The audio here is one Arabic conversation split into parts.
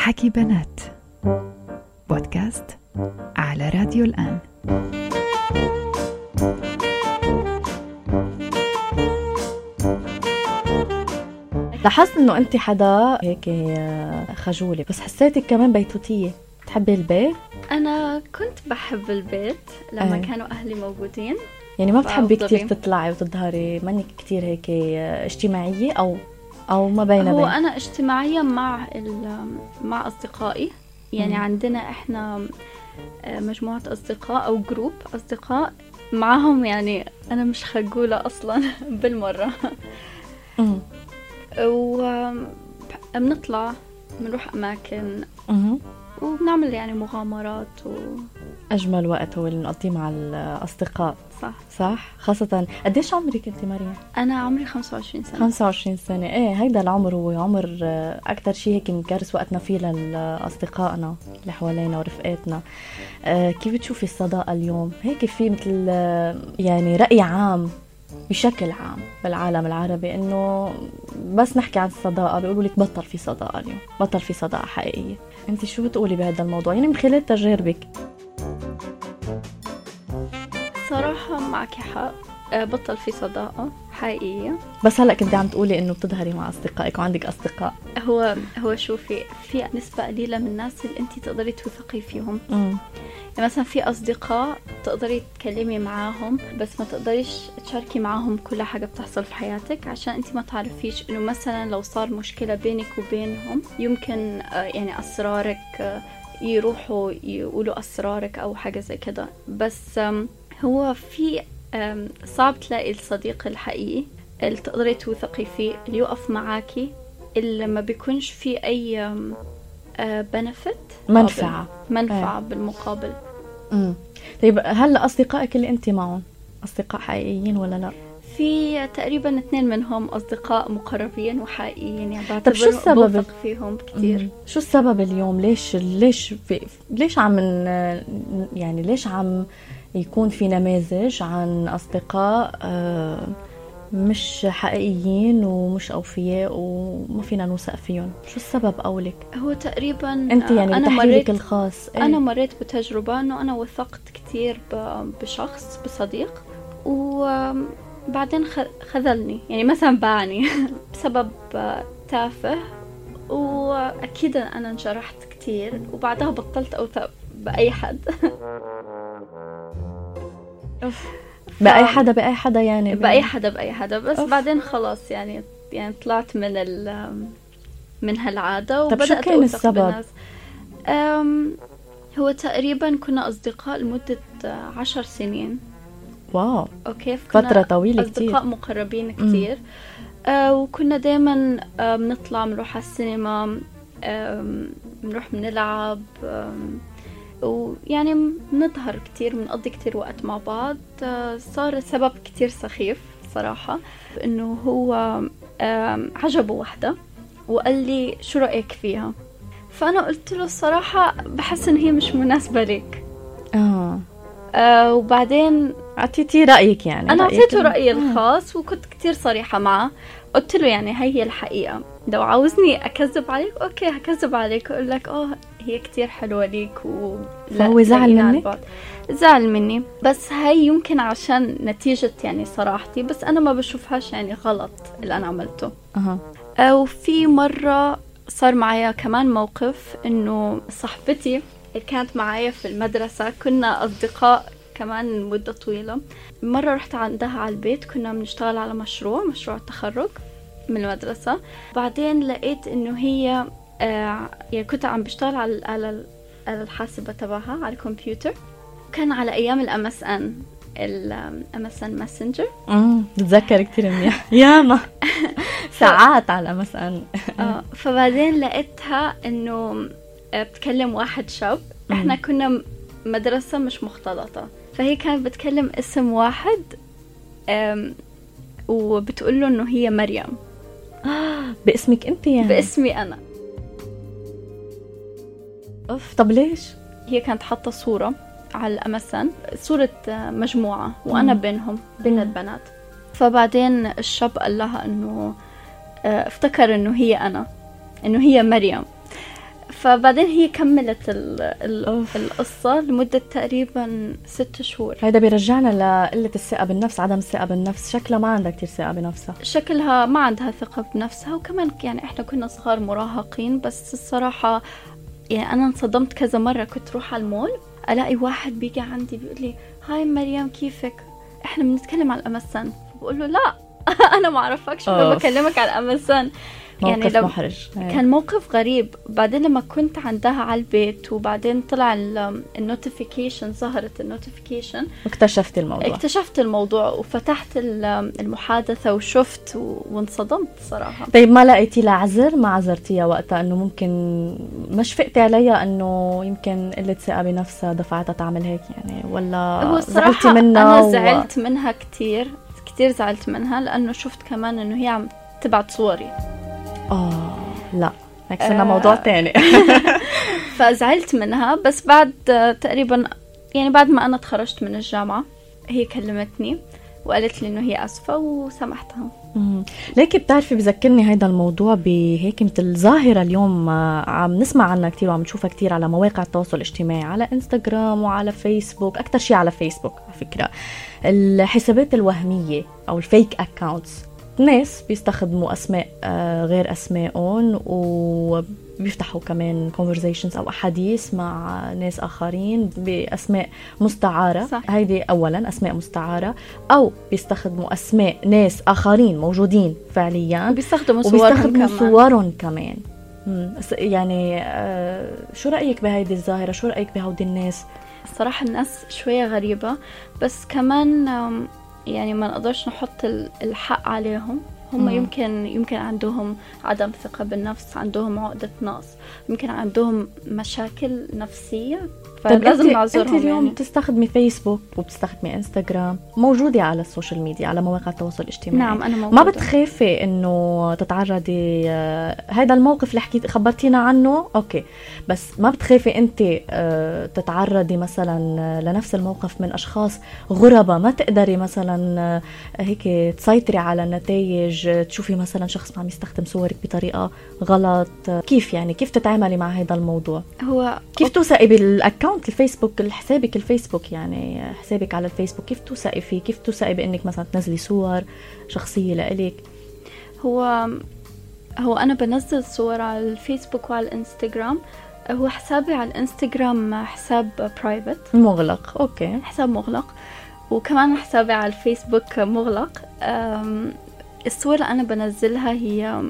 حكي بنات. بودكاست على راديو الآن. لاحظت إنه أنت حدا هيك خجولة بس حسيتك كمان بيتوتية. بتحبي البيت؟ أنا كنت بحب البيت لما أي. كانوا أهلي موجودين. يعني ما بتحبي. كتير تطلعي وتظهري مانك كتير هيك اجتماعية أو أو ما بين هو بين أنا اجتماعية مع مع أصدقائي يعني مم. عندنا إحنا آه، مجموعة أصدقاء أو جروب أصدقاء معهم يعني أنا مش خجولة أصلا بالمرة. وبنطلع بنروح أماكن. وبنعمل يعني مغامرات و... أجمل وقت هو اللي بنقضيه مع الأصدقاء صح. صح؟ خاصة قديش عمرك أنت مريم أنا عمري 25 سنة. 25 سنة. إيه هيدا العمر هو عمر آه، أكتر شيء هيك بنكرس وقتنا فيه لأصدقائنا اللي حوالينا ورفقاتنا. آه، كيف بتشوفي الصداقة اليوم؟ هيك في مثل آه، يعني رأي عام بشكل عام بالعالم العربي إنه بس نحكي عن الصداقة بيقولوا لك بطل في صداقة اليوم بطل في صداقة حقيقية. أنت شو بتقولي بهذا الموضوع؟ يعني من خلال تجاربك. صراحة معك حق. آه، بطل في صداقة حقيقية. بس هلا كنت عم تقولي إنه بتظهري مع أصدقائك وعندك أصدقاء. هو هو شوفي في نسبة قليلة من الناس اللي انت تقدري توثقي فيهم. يعني مثلا في أصدقاء تقدري تتكلمي معاهم بس ما تقدريش تشاركي معاهم كل حاجة بتحصل في حياتك عشان انت ما تعرفيش إنه مثلا لو صار مشكلة بينك وبينهم يمكن آه، يعني أسرارك آه، يروحوا يقولوا أسرارك أو حاجة زي كده. بس هو في صعب تلاقي الصديق الحقيقي اللي تقدري توثقي فيه اللي يقف معاكي اللي ما بيكونش فيه أي بنفت منفعة. منفعة بالمقابل. امم طيب هلا أصدقائك اللي أنت معهم أصدقاء حقيقيين ولا لا؟ في تقريبا اثنين منهم أصدقاء مقربين وحقيقيين يعني طب شو السبب؟ بوثق فيهم كثير مم. شو السبب اليوم؟ ليش ليش في ليش عم يعني ليش عم يكون في نماذج عن أصدقاء آه، مش حقيقيين ومش أوفياء وما فينا نوثق فيهم. شو السبب قولك؟ هو تقريبا أنت يعني أنا مريت الخاص إيه؟ أنا مريت بتجربة إنه أنا وثقت كثير بشخص بصديق وبعدين خذلني. يعني مثلا باعني بسبب تافه وأكيد أنا انجرحت كثير وبعدها بطلت أوثق بأي حد. بأي حدا بأي حدا يعني بأي حدا بأي حدا. بس أوف. بعدين خلاص يعني يعني طلعت من ال من هالعادة طب شو وبدأت كان السبب؟ هو تقريبا كنا أصدقاء لمدة عشر سنين. wow. okay فترة طويلة أصدقاء كتير مقربين كتير. آه وكنا دايما آه بنطلع بنروح على السينما آم، بنروح بنلعب آم، ويعني بنظهر كتير بنقضي كتير وقت مع بعض. آه صار سبب كتير سخيف صراحة إنه هو عجبه وحدة وقال لي شو رأيك فيها. فأنا قلت له الصراحة بحس إن هي مش مناسبة لك آه. آه وبعدين أعطيتي رأيك يعني أنا رأيك أعطيته إنه- رأيي آه. الخاص وكنت كتير صريحة معه. قلت له يعني هي هي الحقيقة. لو عاوزني أكذب عليك أوكي هكذب عليك. أقول لك آه هي كتير حلوة ليك و فهو زعل منك؟ زعل مني. بس هاي يمكن عشان نتيجة يعني صراحتي بس أنا ما بشوفهاش يعني غلط اللي أنا عملته. أها. آه، وفي مرة صار معايا كمان موقف إنه صاحبتي اللي كانت معايا في المدرسة كنا أصدقاء كمان مدة طويلة. مرة رحت عندها على البيت كنا بنشتغل على مشروع مشروع التخرج من المدرسة. بعدين لقيت إنه هي يعني كنت عم بشتغل على على على الحاسبة تبعها على الكمبيوتر. كان على أيام ال MSN ال MSN Messenger بتذكر كثير منيح. ياما ساعات على مثلا آه فبعدين لقيتها إنه آه، بتكلم واحد شاب. إحنا كنا مدرسة مش مختلطة. فهي كانت بتكلم اسم واحد وبتقول له إنه هي مريم. باسمك أنت يعني؟ باسمي أنا. أوف. طب ليش؟ هي كانت حاطة صورة على الأمسن صورة مجموعة وأنا مم. بينهم بين البنات. فبعدين الشاب قال لها إنه آه، افتكر إنه هي أنا إنه هي مريم. فبعدين هي كملت ال ال القصة لمدة تقريبا ست شهور. هيدا بيرجعنا لقلة الثقة بالنفس عدم الثقة بالنفس. شكلها ما عندها كتير ثقة بنفسها. شكلها ما عندها ثقة بنفسها وكمان يعني إحنا كنا صغار مراهقين بس الصراحة يعني أنا انصدمت كذا مرة كنت روح على المول ألاقي واحد بيجي عندي بيقول لي هاي مريم كيفك؟ إحنا بنتكلم على ال MSN بقول له لا. أنا ما أعرفكش بكلمك على ال MSN يعني موقف محرج. كان موقف غريب بعدين لما كنت عندها على البيت وبعدين طلع ال notification ظهرت ال notification اكتشفت الموضوع. اكتشفت الموضوع وفتحت المحادثة وشفت وانصدمت صراحة. طيب ما لقيتي لها عذر؟ ما عذرتيها وقتها إنه ممكن ما شفقتي عليها إنه يمكن قلة ثقة بنفسها دفعتها تعمل هيك يعني ولا زعلتي منها أنا زعلت و... منها كثير كثير زعلت منها لأنه شفت كمان إنه هي عم تبعت صوري. آه لا هيك صرنا موضوع تاني. فزعلت منها بس بعد تقريبا يعني بعد ما أنا تخرجت من الجامعة هي كلمتني. وقالت لي إنه هي آسفة وسامحتها ليكي بتعرفي بذكرني هيدا الموضوع بهيك؟ مثل ظاهرة اليوم عم نسمع عنها كثير وعم نشوفها كثير على مواقع التواصل الاجتماعي على إنستغرام وعلى فيسبوك أكثر شيء على فيسبوك على فكرة. الحسابات الوهمية أو الفيك أكاونتس ناس بيستخدموا أسماء آه، غير اسمائهم وبيفتحوا كمان conversations أو أحاديث مع ناس آخرين بأسماء مستعارة. صح. هيدي اولا أسماء مستعارة. أو بيستخدموا أسماء ناس آخرين موجودين فعليا. وبيستخدموا صورهم كمان. صورهم كمان. يعني آه، شو رأيك بهيدي الظاهرة؟ شو رأيك بهودي الناس؟ الصراحه الناس شوية غريبة بس كمان يعني ما نقدرش نحط الحق عليهم. هم مم. يمكن يمكن عندهم عدم ثقة بالنفس عندهم عقدة نقص يمكن عندهم مشاكل نفسية فلازم نعذرهم أنت اليوم يعني. بتستخدمي فيسبوك وبتستخدمي انستغرام موجودة على ال social media على مواقع التواصل الاجتماعي. نعم أنا موجودة. ما بتخافي إنه تتعرضي هذا آه، الموقف اللي حكيت خبرتينا عنه؟ okay. بس ما بتخافي أنت آه، تتعرضي مثلا آه، لنفس الموقف من أشخاص غرباء؟ ما تقدري مثلا هيك تسيطري على النتائج تشوفي مثلا شخص عم يستخدم صورك بطريقة غلط. كيف يعني؟ كيف تتعاملي مع هذا الموضوع؟ هو كيف توثقي بالأكونت؟ اكونت الفيسبوك حسابك الفيسبوك يعني حسابك على الفيسبوك. كيف توثقي فيه؟ كيف توثقي بأنك مثلا تنزلي صور شخصية لإلك؟ هو هو أنا بنزل صور على الفيسبوك وعلى الإنستغرام. هو حسابي على الإنستغرام حساب private مغلق. okay. حساب مغلق. وكمان حسابي على الفيسبوك مغلق. الصور اللي أنا بنزلها هي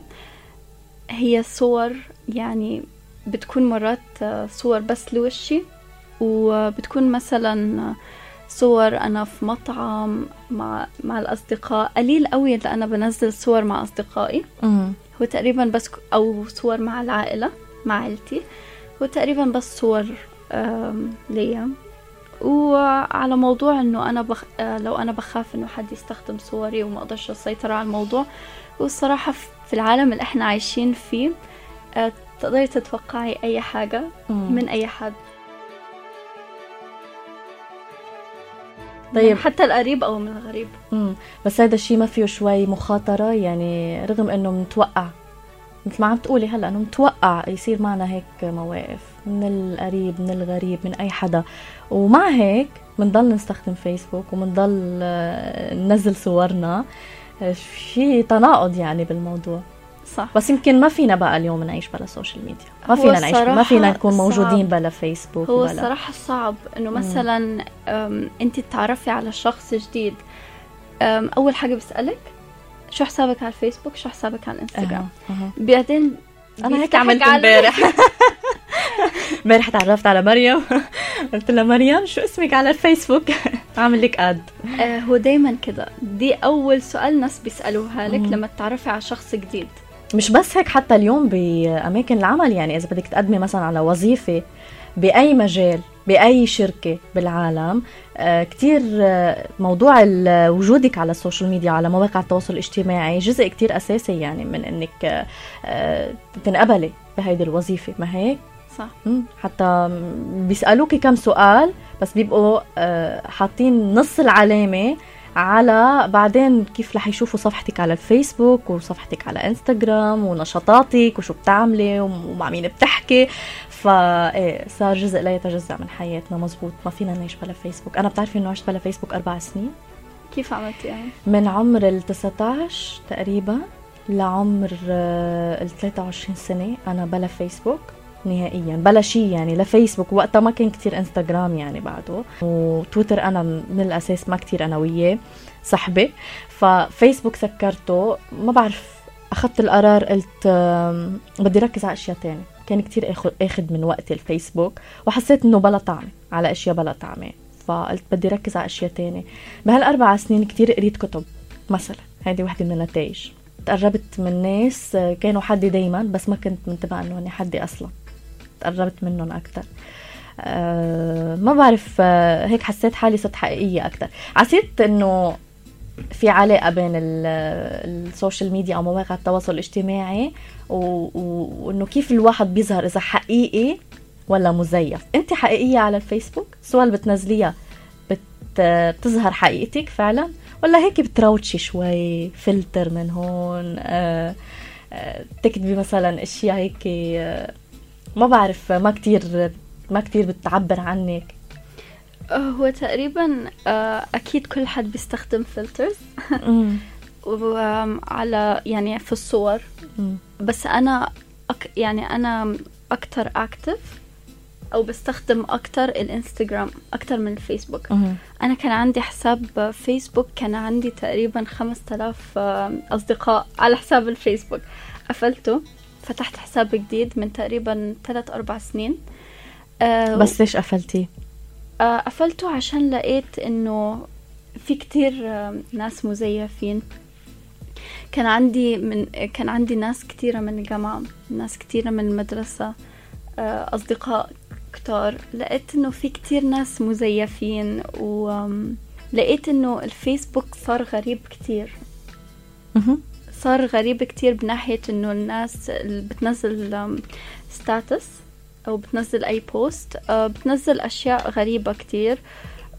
هي صور يعني بتكون مرات صور بس لوشي. وبتكون مثلا صور أنا في مطعم مع مع الأصدقاء. قليل قوي اللي أنا بنزل صور مع أصدقائي. هو تقريبا بس أو صور مع العائلة مع عيلتي. هو تقريبا بس صور ليا. وعلى موضوع إنه أنا بخ... لو أنا بخاف إنه حد يستخدم صوري وما أقدرش أسيطر على الموضوع والصراحة في العالم اللي إحنا عايشين فيه آه، تقدري تتوقعي أي حاجة من أي حد. طيب. حتى القريب أو من الغريب. امم بس هذا الشيء ما فيه شوي مخاطرة يعني رغم إنه متوقع. مثل ما عم تقولي هلأ إنه متوقع يصير معنا هيك مواقف من القريب من الغريب من أي حدا. ومع هيك بنضل نستخدم فيسبوك وبنضل آه، ننزل صورنا. في تناقض يعني بالموضوع. صح. بس يمكن ما فينا بقى اليوم نعيش بلا social media ما فينا نعيش ما فينا نكون موجودين بلا فيسبوك هو بلا الصراحة صعب إنه مثلا أنت تتعرفي على شخص جديد. أول حاجة بسألك شو حسابك على الفيسبوك شو حسابك على الانستغرام أه. أه. بعدين أنا هيك عملت امبارح. امبارح تعرفت على مريم. قلت لها مريم شو اسمك على الفيسبوك اعمل لك اد آه هو دايما كده. دي أول سؤال ناس بيسألوها لك لما تتعرفي على شخص جديد. مش بس هيك حتى اليوم بأماكن العمل يعني إذا بدك تقدمي مثلا على وظيفة بأي مجال بأي شركة بالعالم آه كتير آه موضوع وجودك على ال social media على مواقع التواصل الاجتماعي جزء كتير أساسي يعني من إنك آه تنقبلي بهيدي الوظيفة. ما هيك؟ صح. حتى بيسألوكي كم سؤال بس بيبقوا حاطين نص العلامة على بعدين كيف رح يشوفوا صفحتك على الفيسبوك وصفحتك على إنستغرام ونشاطاتك وشو بتعملي ومع مين بتحكي. فايه صار جزء لا يتجزأ من حياتنا مزبوط. ما فينا نعيش بلا فيسبوك. أنا بتعرفي إنه عشت بلا فيسبوك أربع سنين؟ كيف عملتي يعني؟ من عمر ال 19 تقريبا لعمر ال 23 سنة أنا بلا فيسبوك. نهائيا. بلا شيء يعني لا فيسبوك وقتها ما كان كتير إنستغرام يعني بعده. وتويتر أنا من الأساس ما كتير أنا وياه صحبه ففيسبوك سكرته. ما بعرف أخذت القرار قلت بدي ركز على أشياء تانية. كان كتير آخذ من وقتي الفيسبوك وحسيت إنه بلا طعمه على أشياء بلا طعمة. فقلت بدي ركز على أشياء تانية. بهالأربع سنين كتير قريت كتب مثلا. هذه وحدة من النتائج. تقربت من ناس كانوا حدي دايما بس ما كنت منتبهة إنه هني حدي أصلا. تقربت منهم أكثر أه ما بعرف أه هيك حسيت حالي صرت حقيقية أكثر حسيت إنه في علاقة بين ال social media أو مواقع التواصل الاجتماعي وإنه كيف الواحد بيظهر إذا حقيقي ولا مزيف. انت حقيقية على الفيسبوك؟ السؤال بتنزليها. بتظهر حقيقتك فعلا؟ ولا هيك بتروتشي شوي فلتر من هون آه آه تكتبي مثلا أشياء هيك آه ما بعرف ما كتير ما كتير بتعبر عنك هو تقريبا أكيد كل حد بيستخدم filters على يعني في الصور. بس أنا أك يعني أنا أكتر active أو بستخدم أكتر الانستغرام أكتر من الفيسبوك. أنا كان عندي حساب فيسبوك كان عندي تقريبا 5000 أصدقاء على حساب الفيسبوك. قفلته. فتحت حساب جديد من تقريبا 3 4 سنين. أه بس ليش قفلتيه؟ أه قفلته عشان لقيت إنه في كتير ناس مزيفين. كان عندي من كان عندي ناس كتيرة من الجامعة ناس كتيرة من المدرسة أصدقاء كتار. لقيت إنه في كتير ناس مزيفين ولقيت إنه الفيسبوك صار غريب كتير. صار غريب كتير بناحية إنه الناس اللي بتنزل status أو بتنزل أي post بتنزل أشياء غريبة كتير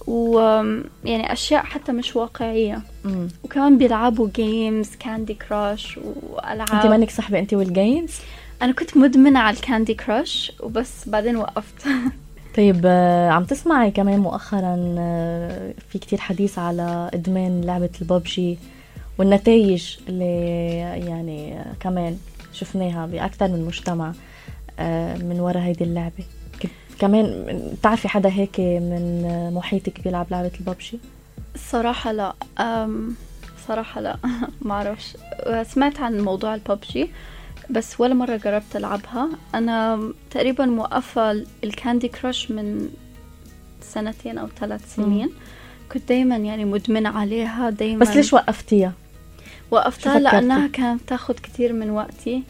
ويعني أشياء حتى مش واقعية. مم. وكمان بيلعبوا games كاندي كراش وألعاب. إنت مانك صاحبة أنت وال games أنا كنت مدمنة على الكاندي كراش وبس بعدين وقفت. طيب عم تسمعي كمان مؤخرا في كتير حديث على إدمان لعبة الببجي. والنتائج اللي يعني كمان شفناها بأكثر من مجتمع من وراء هيدي اللعبة. كمان بتعرفي حدا هيك من محيطك بيلعب لعبة الببجي؟ الصراحة لا. أم صراحة لا. ما أعرفش. سمعت عن موضوع الببجي بس ولا مرة جربت ألعبها. أنا تقريبا موقفة الكاندي كراش من سنتين أو ثلاث سنين. م. كنت دايما يعني مدمنة عليها دايما. بس ليش وقفتيها؟ وقفتها لأنها كانت تاخد كتير من وقتي.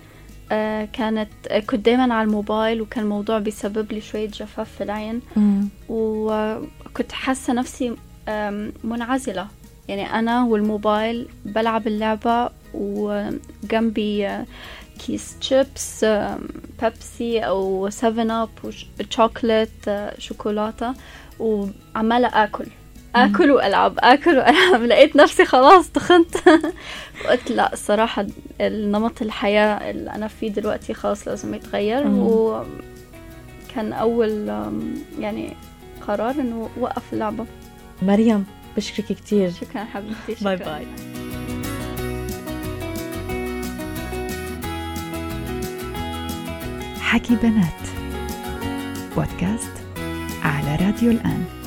آه كانت كنت دايما على الموبايل وكان الموضوع بيسبب لي شوية جفاف في العين. وكنت حاسة نفسي منعزلة. يعني أنا والموبايل بلعب اللعبة وجنبي كيس شيبس بيبسي أو سفن أب وشوكولات شوكولاتة وعمالة آكل. آكل وألعب آكل وألعب. لقيت نفسي خلاص تخنت. وقلت لا الصراحة النمط الحياة اللي أنا فيه دلوقتي خلاص لازم يتغير. وكان أول يعني قرار إنه وقف اللعبة. مريم بشكرك كتير. شكرا حبيبتي باي باي. حكي بنات. بودكاست على راديو الآن.